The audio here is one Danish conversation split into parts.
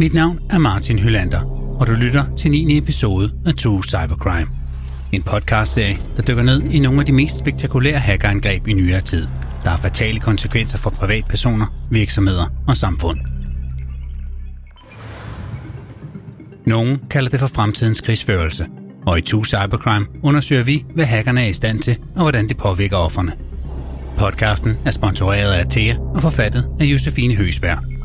Mit navn er Martin Hylander, og du lytter til 9. episode af True Cybercrime. En podcastserie, der dykker ned i nogle af de mest spektakulære hackerangreb i nyere tid, der har fatale konsekvenser for privatpersoner, virksomheder og samfund. Nogle kalder det for fremtidens krigsførelse, og i True Cybercrime undersøger vi, hvad hackerne er i stand til, og hvordan det påvirker offerne. Podcasten er sponsoreret af Thea og forfattet af Josefine Høsberg.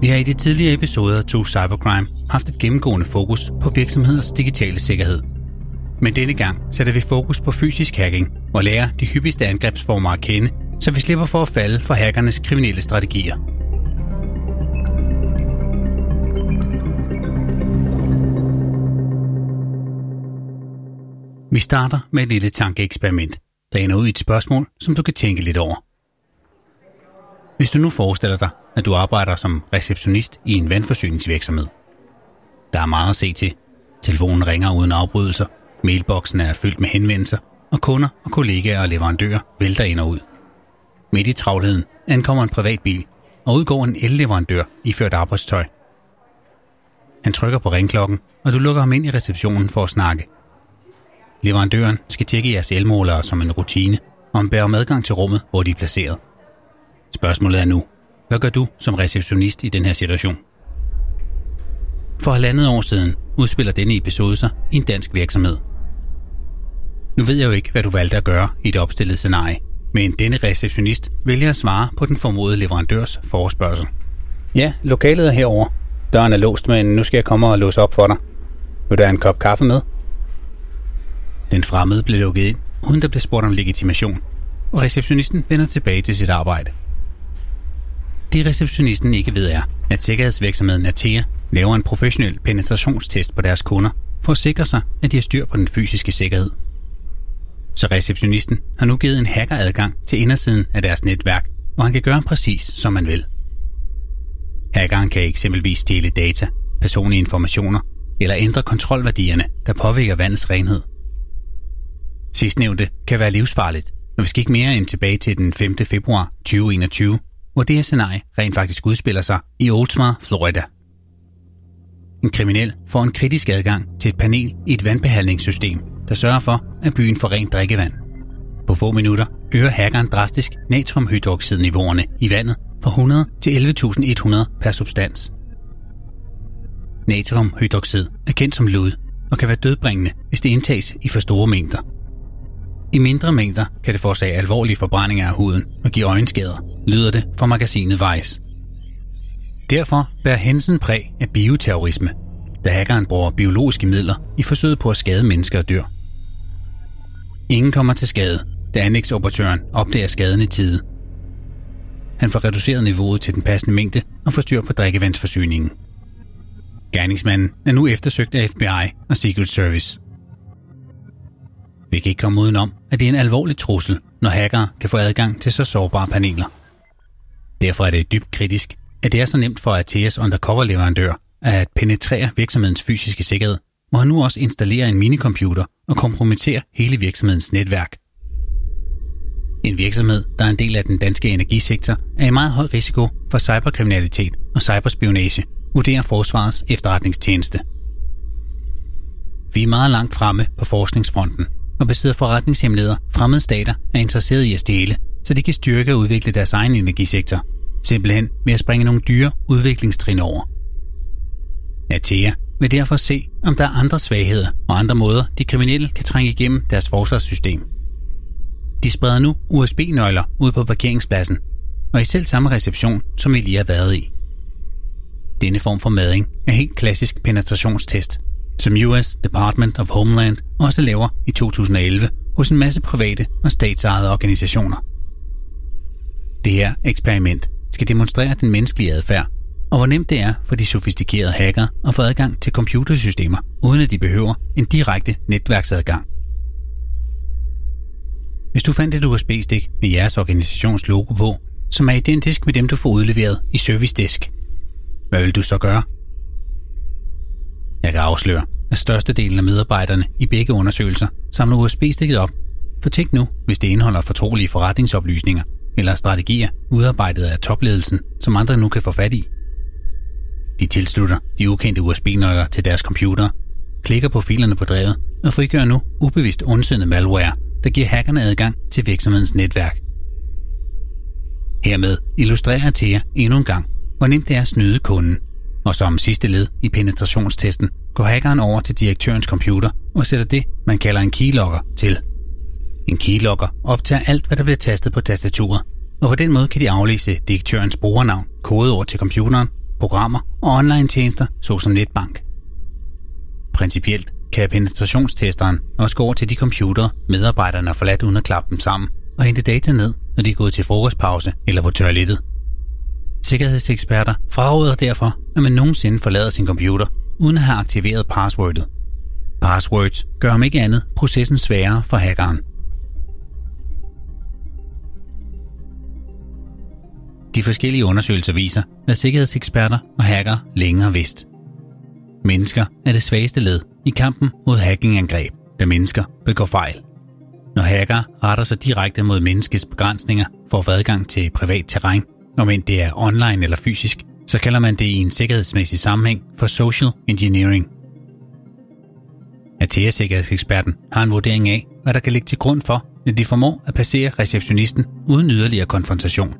Vi har i de tidligere episoder af To Cybercrime haft et gennemgående fokus på virksomheders digitale sikkerhed. Men denne gang sætter vi fokus på fysisk hacking og lærer de hyppigste angrebsformer at kende, så vi slipper for at falde for hackernes kriminelle strategier. Vi starter med et lille tankeeksperiment, der ender ud i et spørgsmål, som du kan tænke lidt over. Hvis du nu forestiller dig, at du arbejder som receptionist i en vandforsyningsvirksomhed. Der er meget at se til. Telefonen ringer uden afbrydelser, mailboksen er fyldt med henvendelser, og kunder og kollegaer og leverandører vælter ind og ud. Midt i travlheden ankommer en privatbil, og udgår en elleverandør iført arbejdstøj. Han trykker på ringklokken, og du lukker ham ind i receptionen for at snakke. Leverandøren skal tjekke jeres elmålere som en rutine, og han bærer om adgang til rummet, hvor de er placeret. Spørgsmålet er nu, hvad gør du som receptionist i den her situation? For halvandet år siden udspiller denne episode sig i en dansk virksomhed. Nu ved jeg jo ikke, hvad du valgte at gøre i det opstillede scenarie, men denne receptionist vælger at svare på den formodede leverandørs forespørgsel. Ja, lokalet er herover. Døren er låst, men nu skal jeg komme og låse op for dig. Vil du have en kop kaffe med? Den fremmede blev lukket ind, uden der blev spurgt om legitimation, og receptionisten vender tilbage til sit arbejde. Det receptionisten ikke ved er, at sikkerhedsvirksomheden Atea laver en professionel penetrationstest på deres kunder for at sikre sig, at de har styr på den fysiske sikkerhed. Så receptionisten har nu givet en hacker adgang til indersiden af deres netværk, hvor han kan gøre præcis som man vil. Hackeren kan eksempelvis stjæle data, personlige informationer eller ændre kontrolværdierne, der påvirker vandets renhed. Sidstnævnte kan være livsfarligt, og vi skal ikke mere end tilbage til den 5. februar 2021, hvor det her scenarie rent faktisk udspiller sig i Oldsmar, Florida. En kriminel får en kritisk adgang til et panel i et vandbehandlingssystem, der sørger for, at byen får rent drikkevand. På få minutter øger hackeren drastisk natriumhydroxidniveauerne i vandet fra 100 til 11.100 per substans. Natriumhydroxid er kendt som lud og kan være dødbringende, hvis det indtages i for store mængder. I mindre mængder kan det forårsage alvorlige forbrændinger af huden og give øjenskader, lyder det fra magasinet Vice. Derfor bærer Hensen præg af bioterrorisme, da hackeren bruger biologiske midler i forsøget på at skade mennesker og dyr. Ingen kommer til skade, da anlægsoperatøren opdager skaden i tide. Han får reduceret niveauet til den passende mængde og får styr på drikkevandsforsyningen. Gerningsmanden er nu eftersøgt af FBI og Secret Service – vi kan ikke komme udenom, at det er en alvorlig trussel, når hackere kan få adgang til så sårbare paneler. Derfor er det dybt kritisk, at det er så nemt for ATS undercover-leverandør at penetrere virksomhedens fysiske sikkerhed, hvor han nu også installerer en minicomputer og kompromitterer hele virksomhedens netværk. En virksomhed, der er en del af den danske energisektor, er i meget høj risiko for cyberkriminalitet og cyberspionage, vurderer Forsvarets efterretningstjeneste. Vi er meget langt fremme på forskningsfronten, og besidder forretningshemmeligheder, fremmede stater er interesseret i at stjæle, så de kan styrke og udvikle deres egen energisektor. Simpelthen ved at springe nogle dyre udviklingstrin over. Atea vil derfor se, om der er andre svagheder og andre måder, de kriminelle kan trænge igennem deres forsvarssystem. De spreder nu USB-nøgler ud på parkeringspladsen, og i selv samme reception, som vi lige har været i. Denne form for mading er helt klassisk penetrationstest, som US Department of Homeland også laver i 2011 hos en masse private og statsejede organisationer. Det her eksperiment skal demonstrere den menneskelige adfærd, og hvor nemt det er for de sofistikerede hacker at få adgang til computersystemer, uden at de behøver en direkte netværksadgang. Hvis du fandt et USB-stik med jeres organisations logo på, som er identisk med dem, du får udleveret i Service Desk, hvad vil du så gøre? Jeg kan afsløre, at størstedelen af medarbejderne i begge undersøgelser samler USB-stikket op. For tænk nu, hvis det indeholder fortrolige forretningsoplysninger, eller strategier udarbejdet af topledelsen, som andre nu kan få fat i. De tilslutter de ukendte USB-nøgler til deres computer, klikker på filerne på drevet og frigør nu ubevidst ondsindet malware, der giver hackerne adgang til virksomhedens netværk. Hermed illustrerer Thea endnu en gang, hvor nemt det er at snyde kunden, og som sidste led i penetrationstesten går hackeren over til direktørens computer og sætter det, man kalder en keylogger, til. En keylogger optager alt, hvad der bliver tastet på tastaturet, og på den måde kan de aflæse direktørens brugernavn, kodeord til computeren, programmer og online-tjenester, såsom netbank. Principielt kan penetrationstesteren også gå over til de computere, medarbejderne har forladt uden at klappe dem sammen, og hente data ned, når de er gået til frokostpause eller på toilettet. Sikkerhedseksperter fraråder derfor, at man nogensinde forlader sin computer, uden at have aktiveret passwordet. Passwords gør om ikke andet processen sværere for hackeren. De forskellige undersøgelser viser, hvad sikkerhedseksperter og hacker længe har vidst. Mennesker er det svageste led i kampen mod hackingangreb, da mennesker begår fejl. Når hacker retter sig direkte mod menneskets begrænsninger for at få adgang til privat terræn, om end det er online eller fysisk, så kalder man det i en sikkerhedsmæssig sammenhæng for social engineering. Atea-sikkerhedseksperten har en vurdering af, hvad der kan ligge til grund for, at de formår at passere receptionisten uden yderligere konfrontation.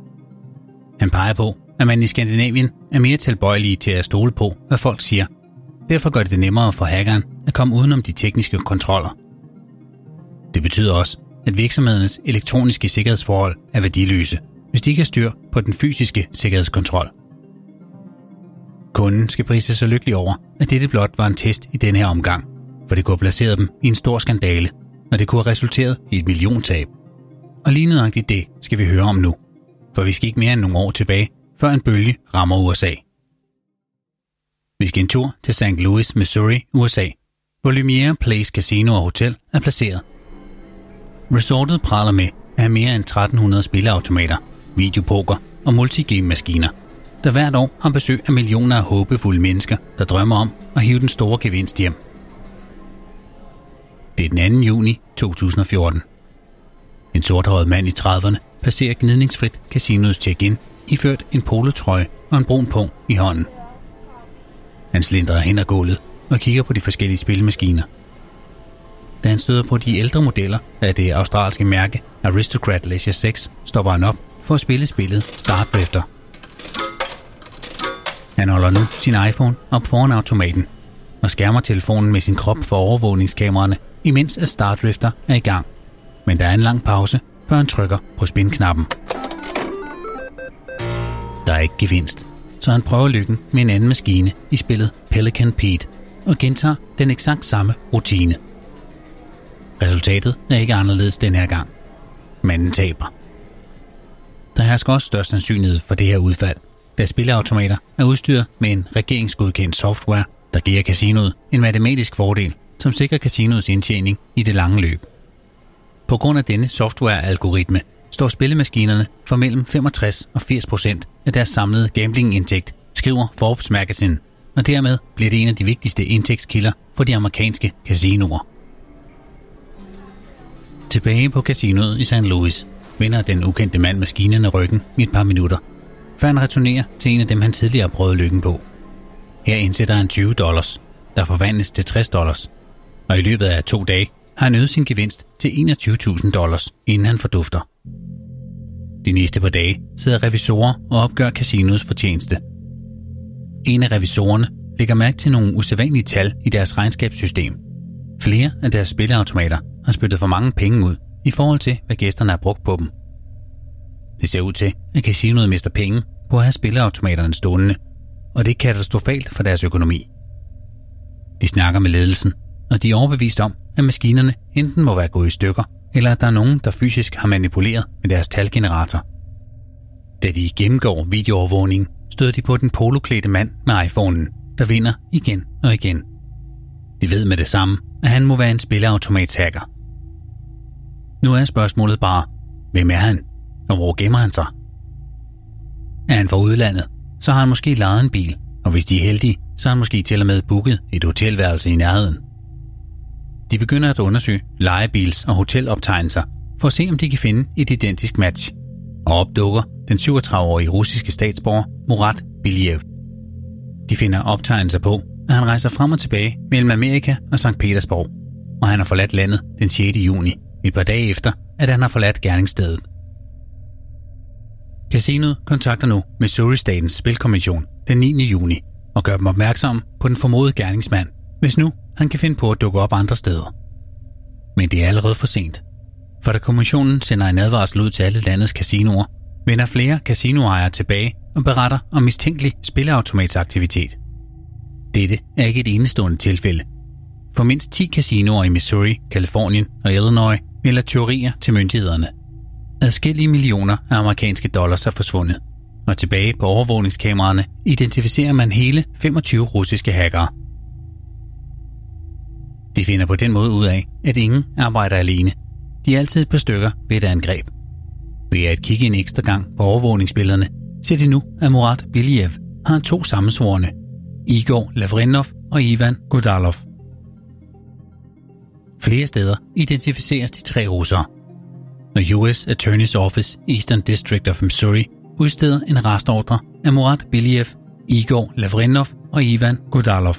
Han peger på, at man i Skandinavien er mere tilbøjelige til at stole på, hvad folk siger. Derfor gør det det nemmere for hackeren at komme udenom de tekniske kontroller. Det betyder også, at virksomhedernes elektroniske sikkerhedsforhold er værdiløse, hvis de ikke har styr på den fysiske sikkerhedskontrol. Kunden skal prise sig lykkelig over, at dette blot var en test i denne her omgang, for det kunne have placeret dem i en stor skandale, og det kunne have resulteret i et milliontab. Og lige nøjagtigt det skal vi høre om nu, for vi skal ikke mere end nogle år tilbage, før en bølge rammer USA. Vi skal en tur til St. Louis, Missouri, USA, hvor Lumiere Place Casino og Hotel er placeret. Resortet praler med at have mere end 1300 spilleautomater, videopoker og multigame-maskiner, der hvert år har besøg af millioner af håbefulde mennesker, der drømmer om at hive den store gevinst hjem. Det er den 2. juni 2014. En sorthåret mand i 30'erne passerer gnidningsfrit casinoets check-in, iført en polotrøje og en brun pung i hånden. Han slindrer hen ad gulvet og kigger på de forskellige spilmaskiner. Da han støder på de ældre modeller af det australske mærke Aristocrat Leisure 6, stopper han op for at spille spillet Start Drifter. Han holder nu sin iPhone op foran automaten og skærmer telefonen med sin krop for overvågningskameraerne, imens at Start Drifter er i gang. Men der er en lang pause, før han trykker på spinknappen. Der er ikke gevinst, så han prøver lykken med en anden maskine i spillet Pelican Pete og gentager den eksakt samme rutine. Resultatet er ikke anderledes den her gang. Manden taber. Der hersker også størst sandsynlighed for det her udfald, da spilleautomater er udstyret med en regeringsgodkendt software, der giver casinoet en matematisk fordel, som sikrer casinoets indtjening i det lange løb. På grund af denne softwarealgoritme står spillemaskinerne for mellem 65 og 80 procent af deres samlede gamblingindtægt, skriver Forbes Magazine, og dermed bliver det en af de vigtigste indtægtskilder for de amerikanske casinoer. Tilbage på casinoet i St. Louis vender den ukendte mand maskinerne ryggen i et par minutter, før han returnerer til en af dem, han tidligere prøvede lykken på. Her indsætter han 20 dollars, der forvandles til 60 dollars, og i løbet af to dage har han øget sin gevinst til 21.000 dollars, inden han fordufter. De næste par dage sidder revisorer og opgør casinoets fortjeneste. En af revisorerne lægger mærke til nogle usædvanlige tal i deres regnskabssystem. Flere af deres spilleautomater har spyttet for mange penge ud i forhold til, hvad gæsterne har brugt på dem. Det ser ud til, at casinoet mister penge på at have spilleautomaterne stående, og det er katastrofalt for deres økonomi. De snakker med ledelsen, og de er overbevist om, at maskinerne enten må være gået i stykker, eller at der er nogen, der fysisk har manipuleret med deres talgenerator. Da de gennemgår videoovervågning, støder de på den poloklædte mand med iPhonen, der vinder igen og igen. De ved med det samme, at han må være en spilleautomat-hacker nu er spørgsmålet bare, hvem er han, og hvor gemmer han sig? Er han fra udlandet, så har han måske lejet en bil, og hvis de er heldige, så har han måske til og med booket et hotelværelse i nærheden. De begynder at undersøge lejebils- og hoteloptegnelser for at se, om de kan finde et identisk match. og opdukker den 37-årige russiske statsborger Murat Biliev. De finder optegnelser på, at han rejser frem og tilbage mellem Amerika og St. Petersborg, og han har forladt landet den 6. juni, et par dage efter, at han har forladt gerningsstedet. Casinoet kontakter nu Missouri-statens spilkommission den 9. juni og gør dem opmærksom på den formodede gerningsmand, hvis nu han kan finde på at dukke op andre steder. Men det er allerede for sent. For da kommissionen sender en advarsel ud til alle landets casinoer, vender flere casinoejere tilbage og beretter om mistænkelig spilleautomatsaktivitet. Dette er ikke et enestående tilfælde på mindst 10 casinoer i Missouri, Kalifornien og Illinois eller teorier til myndighederne. Adskillige millioner af amerikanske dollars er forsvundet, og tilbage på overvågningskameraerne identificerer man hele 25 russiske hackere. De finder på den måde ud af, at ingen arbejder alene. De er altid på stykker ved et angreb. Ved at kigge en ekstra gang på overvågningsbillederne, ser de nu, at Murat Biliev har to sammensvorne, Igor Lavrinov og Ivan Godalov. Flere steder identificeres de tre russere. Når US Attorney's Office Eastern District of Missouri udsteder en restordre af Murat Biliev, Igor Lavrinov og Ivan Godalov.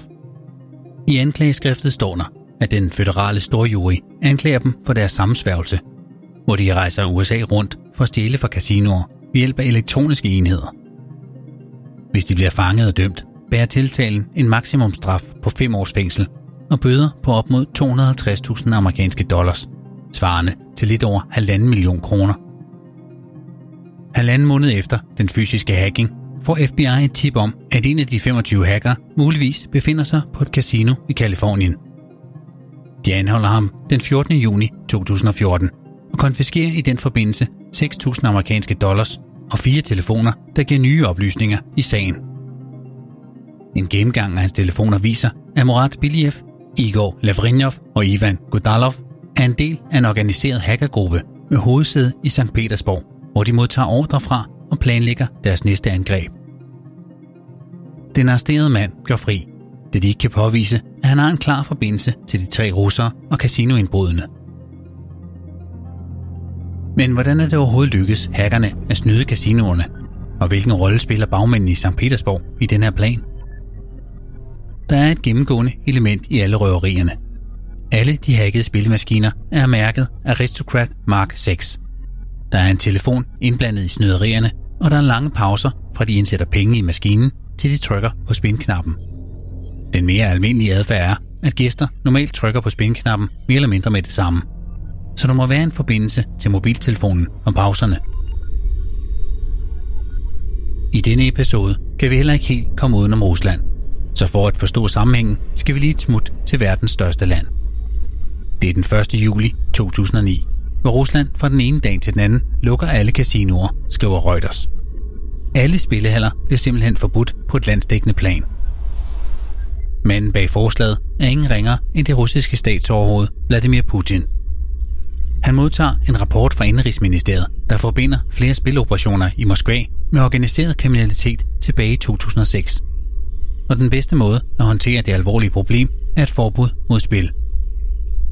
I anklageskriftet står der, at den føderale storjury anklager dem for deres sammensværgelse, hvor de rejser USA rundt for at stjæle fra casinoer ved hjælp af elektroniske enheder. Hvis de bliver fanget og dømt, bærer tiltalen en maksimumstraf på 5 års fængsel og bøder på op mod 250.000 amerikanske dollars, svarende til lidt over 1,5 million kroner. Halvanden måned efter den fysiske hacking får FBI et tip om, at en af de 25 hacker muligvis befinder sig på et casino i Kalifornien. De anholder ham den 14. juni 2014 og konfiskerer i den forbindelse 6.000 amerikanske dollars og fire telefoner, der giver nye oplysninger i sagen. En gennemgang af hans telefoner viser, at Murat Biliev, Igor Lavrinov og Ivan Godalov er en del af en organiseret hackergruppe med hovedsæde i St. Petersborg, hvor de modtager ordre fra og planlægger deres næste angreb. Den arresterede mand går fri, da de ikke kan påvise, at han har en klar forbindelse til de tre russere og casinoindbrudene. Men hvordan er det overhovedet lykkes hackerne at snyde casinoerne, og hvilken rolle spiller bagmændene i St. Petersborg i den her plan? Der er et gennemgående element i alle røverierne. Alle de hackede spilmaskiner er mærket Aristocrat Mark 6. Der er en telefon indblandet i snyderierne, og der er lange pauser fra de indsætter penge i maskinen, til de trykker på spinknappen. Den mere almindelige adfærd er, at gæster normalt trykker på spinknappen mere eller mindre med det samme. Så der må være en forbindelse til mobiltelefonen om pauserne. I denne episode kan vi heller ikke helt komme udenom Rusland, så for at forstå sammenhængen skal vi lige et smut til verdens største land. Det er den 1. juli 2009, hvor Rusland fra den ene dag til den anden lukker alle casinoer, skriver Reuters. Alle spillehaller bliver simpelthen forbudt på et landsdækkende plan. Men bag forslaget er ingen ringer end det russiske statsoverhoved Vladimir Putin. Han modtager en rapport fra Indrigsministeriet, der forbinder flere spiloperationer i Moskva med organiseret kriminalitet tilbage i 2006 og den bedste måde at håndtere det alvorlige problem er et forbud mod spil.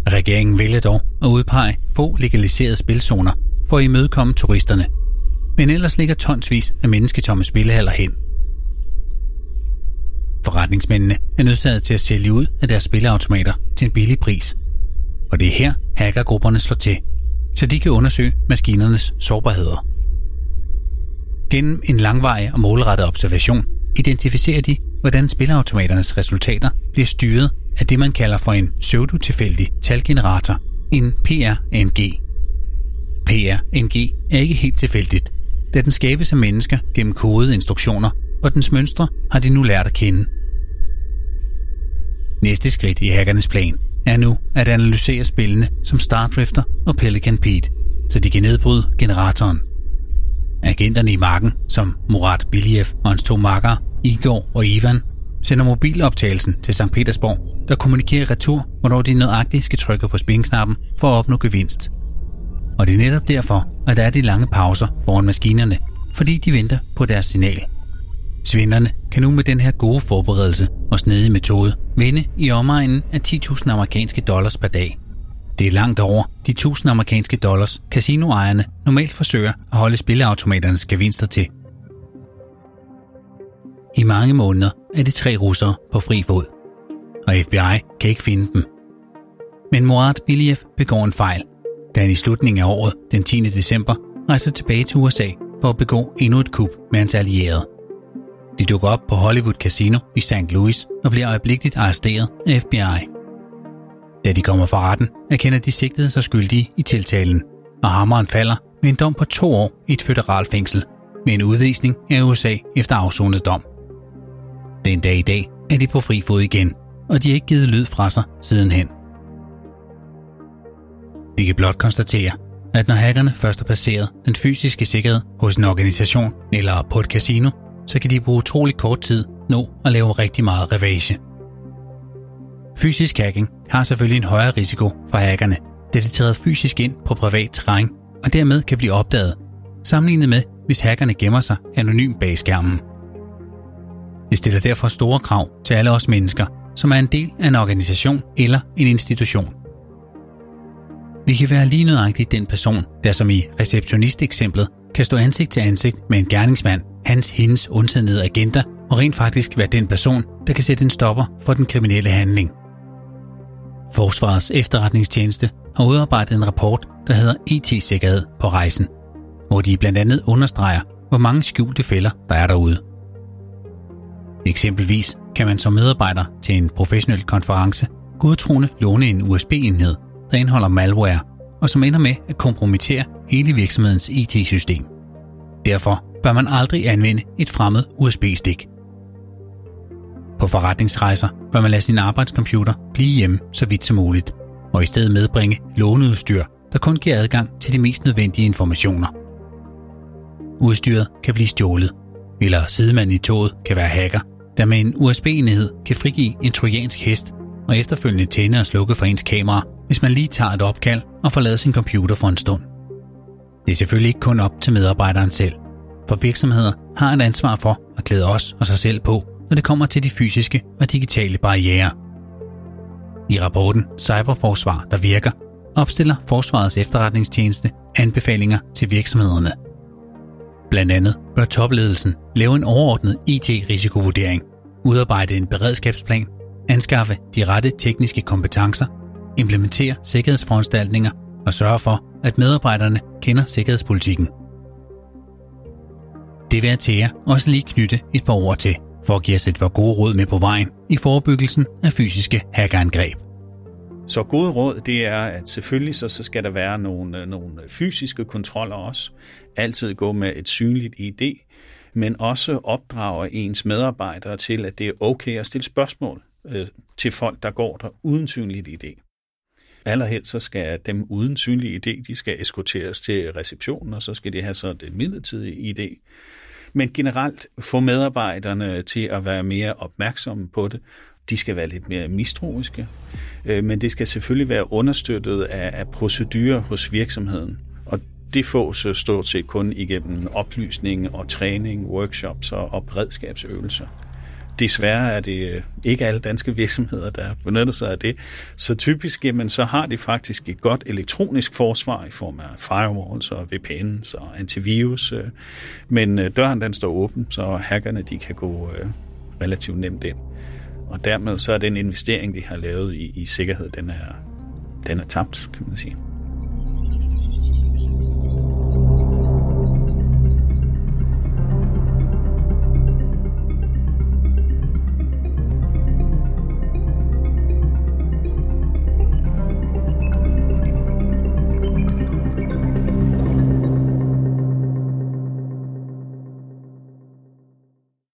Regeringen vælger dog at udpege få legaliserede spilzoner for at imødekomme turisterne, men ellers ligger tonsvis af mennesketomme spillehaller hen. Forretningsmændene er nødsaget til at sælge ud af deres spilleautomater til en billig pris, og det er her hackergrupperne slår til, så de kan undersøge maskinernes sårbarheder. Gennem en langvarig og målrettet observation identificerer de, hvordan spilleautomaternes resultater bliver styret af det, man kalder for en pseudotilfældig talgenerator, en PRNG. PRNG er ikke helt tilfældigt, da den skabes af mennesker gennem kodede instruktioner, og dens mønstre har de nu lært at kende. Næste skridt i hackernes plan er nu at analysere spillene som Star Drifter og Pelican Pete, så de kan nedbryde generatoren. Agenterne i marken, som Murat Biliev og hans to makkere, Igor og Ivan, sender mobiloptagelsen til St. Petersborg, der kommunikerer retur, hvornår de nøjagtigt skal trykke på spinknappen for at opnå gevinst. Og det er netop derfor, at der er de lange pauser foran maskinerne, fordi de venter på deres signal. Svinderne kan nu med den her gode forberedelse og snedige metode vinde i omegnen af 10.000 amerikanske dollars per dag. Det er langt over de 1000 amerikanske dollars, casinoejerne normalt forsøger at holde spilleautomaternes gevinster til. I mange måneder er de tre russere på fri fod, og FBI kan ikke finde dem. Men Murat Biliev begår en fejl, da han i slutningen af året, den 10. december, rejser tilbage til USA for at begå endnu et kup med hans allierede. De dukker op på Hollywood Casino i St. Louis og bliver øjeblikkeligt arresteret af FBI. Da de kommer fra retten, erkender de sigtede sig skyldige i tiltalen, og hammeren falder med en dom på to år i et føderalt fængsel, med en udvisning af USA efter afsonet dom. Den dag i dag er de på fri fod igen, og de har ikke givet lyd fra sig sidenhen. Vi kan blot konstatere, at når hackerne først har passeret den fysiske sikkerhed hos en organisation eller på et casino, så kan de på utrolig kort tid nå at lave rigtig meget ravage. Fysisk hacking har selvfølgelig en højere risiko for hackerne, da de træder fysisk ind på privat terræn og dermed kan blive opdaget, sammenlignet med, hvis hackerne gemmer sig anonymt bag skærmen. Det stiller derfor store krav til alle os mennesker, som er en del af en organisation eller en institution. Vi kan være lige nøjagtigt den person, der som i receptionist-eksemplet kan stå ansigt til ansigt med en gerningsmand, hans hendes undsendede agenda og rent faktisk være den person, der kan sætte en stopper for den kriminelle handling. Forsvarets efterretningstjeneste har udarbejdet en rapport, der hedder e IT-sikkerhed på rejsen, hvor de blandt andet understreger, hvor mange skjulte fælder der er derude. Eksempelvis kan man som medarbejder til en professionel konference godtroende låne en USB-enhed, der indeholder malware, og som ender med at kompromittere hele virksomhedens IT-system. Derfor bør man aldrig anvende et fremmed USB-stik. På forretningsrejser bør man lade sin arbejdscomputer blive hjemme så vidt som muligt, og i stedet medbringe låneudstyr, der kun giver adgang til de mest nødvendige informationer. Udstyret kan blive stjålet, eller sidemanden i toget kan være hacker, der med en USB-enhed kan frigive en trojansk hest og efterfølgende tænde og slukke for ens kamera, hvis man lige tager et opkald og forlader sin computer for en stund. Det er selvfølgelig ikke kun op til medarbejderen selv, for virksomheder har et ansvar for at klæde os og sig selv på, når det kommer til de fysiske og digitale barriere. I rapporten Cyberforsvar, der virker, opstiller Forsvarets efterretningstjeneste anbefalinger til virksomhederne. Blandt andet bør topledelsen lave en overordnet IT-risikovurdering, udarbejde en beredskabsplan, anskaffe de rette tekniske kompetencer, implementere sikkerhedsforanstaltninger og sørge for, at medarbejderne kender sikkerhedspolitikken. Det vil jeg til jer også lige knytte et par ord til, for at give os et par gode råd med på vejen i forebyggelsen af fysiske hackerangreb. Så gode råd, det er, at selvfølgelig så, så skal der være nogle, øh, nogle fysiske kontroller også. Altid gå med et synligt ID, men også opdrager ens medarbejdere til, at det er okay at stille spørgsmål øh, til folk, der går der uden synlig idé. Allerhelst så skal dem uden synlig idé, de skal eskorteres til receptionen, og så skal de have så den midlertidige idé. Men generelt få medarbejderne til at være mere opmærksomme på det. De skal være lidt mere mistroiske, øh, men det skal selvfølgelig være understøttet af procedurer hos virksomheden. Det fås stort set kun igennem oplysning og træning, workshops og beredskabsøvelser. Desværre er det øh, ikke alle danske virksomheder, der benytter sig af det. Så typisk, jamen, så har de faktisk et godt elektronisk forsvar i form af firewalls og VPN's og antivirus. Øh. Men øh, døren den står åben, så hackerne de kan gå relativt nemt ind. Og dermed så er den investering, de har lavet i, i sikkerhed, den er, den er tabt, kan man sige.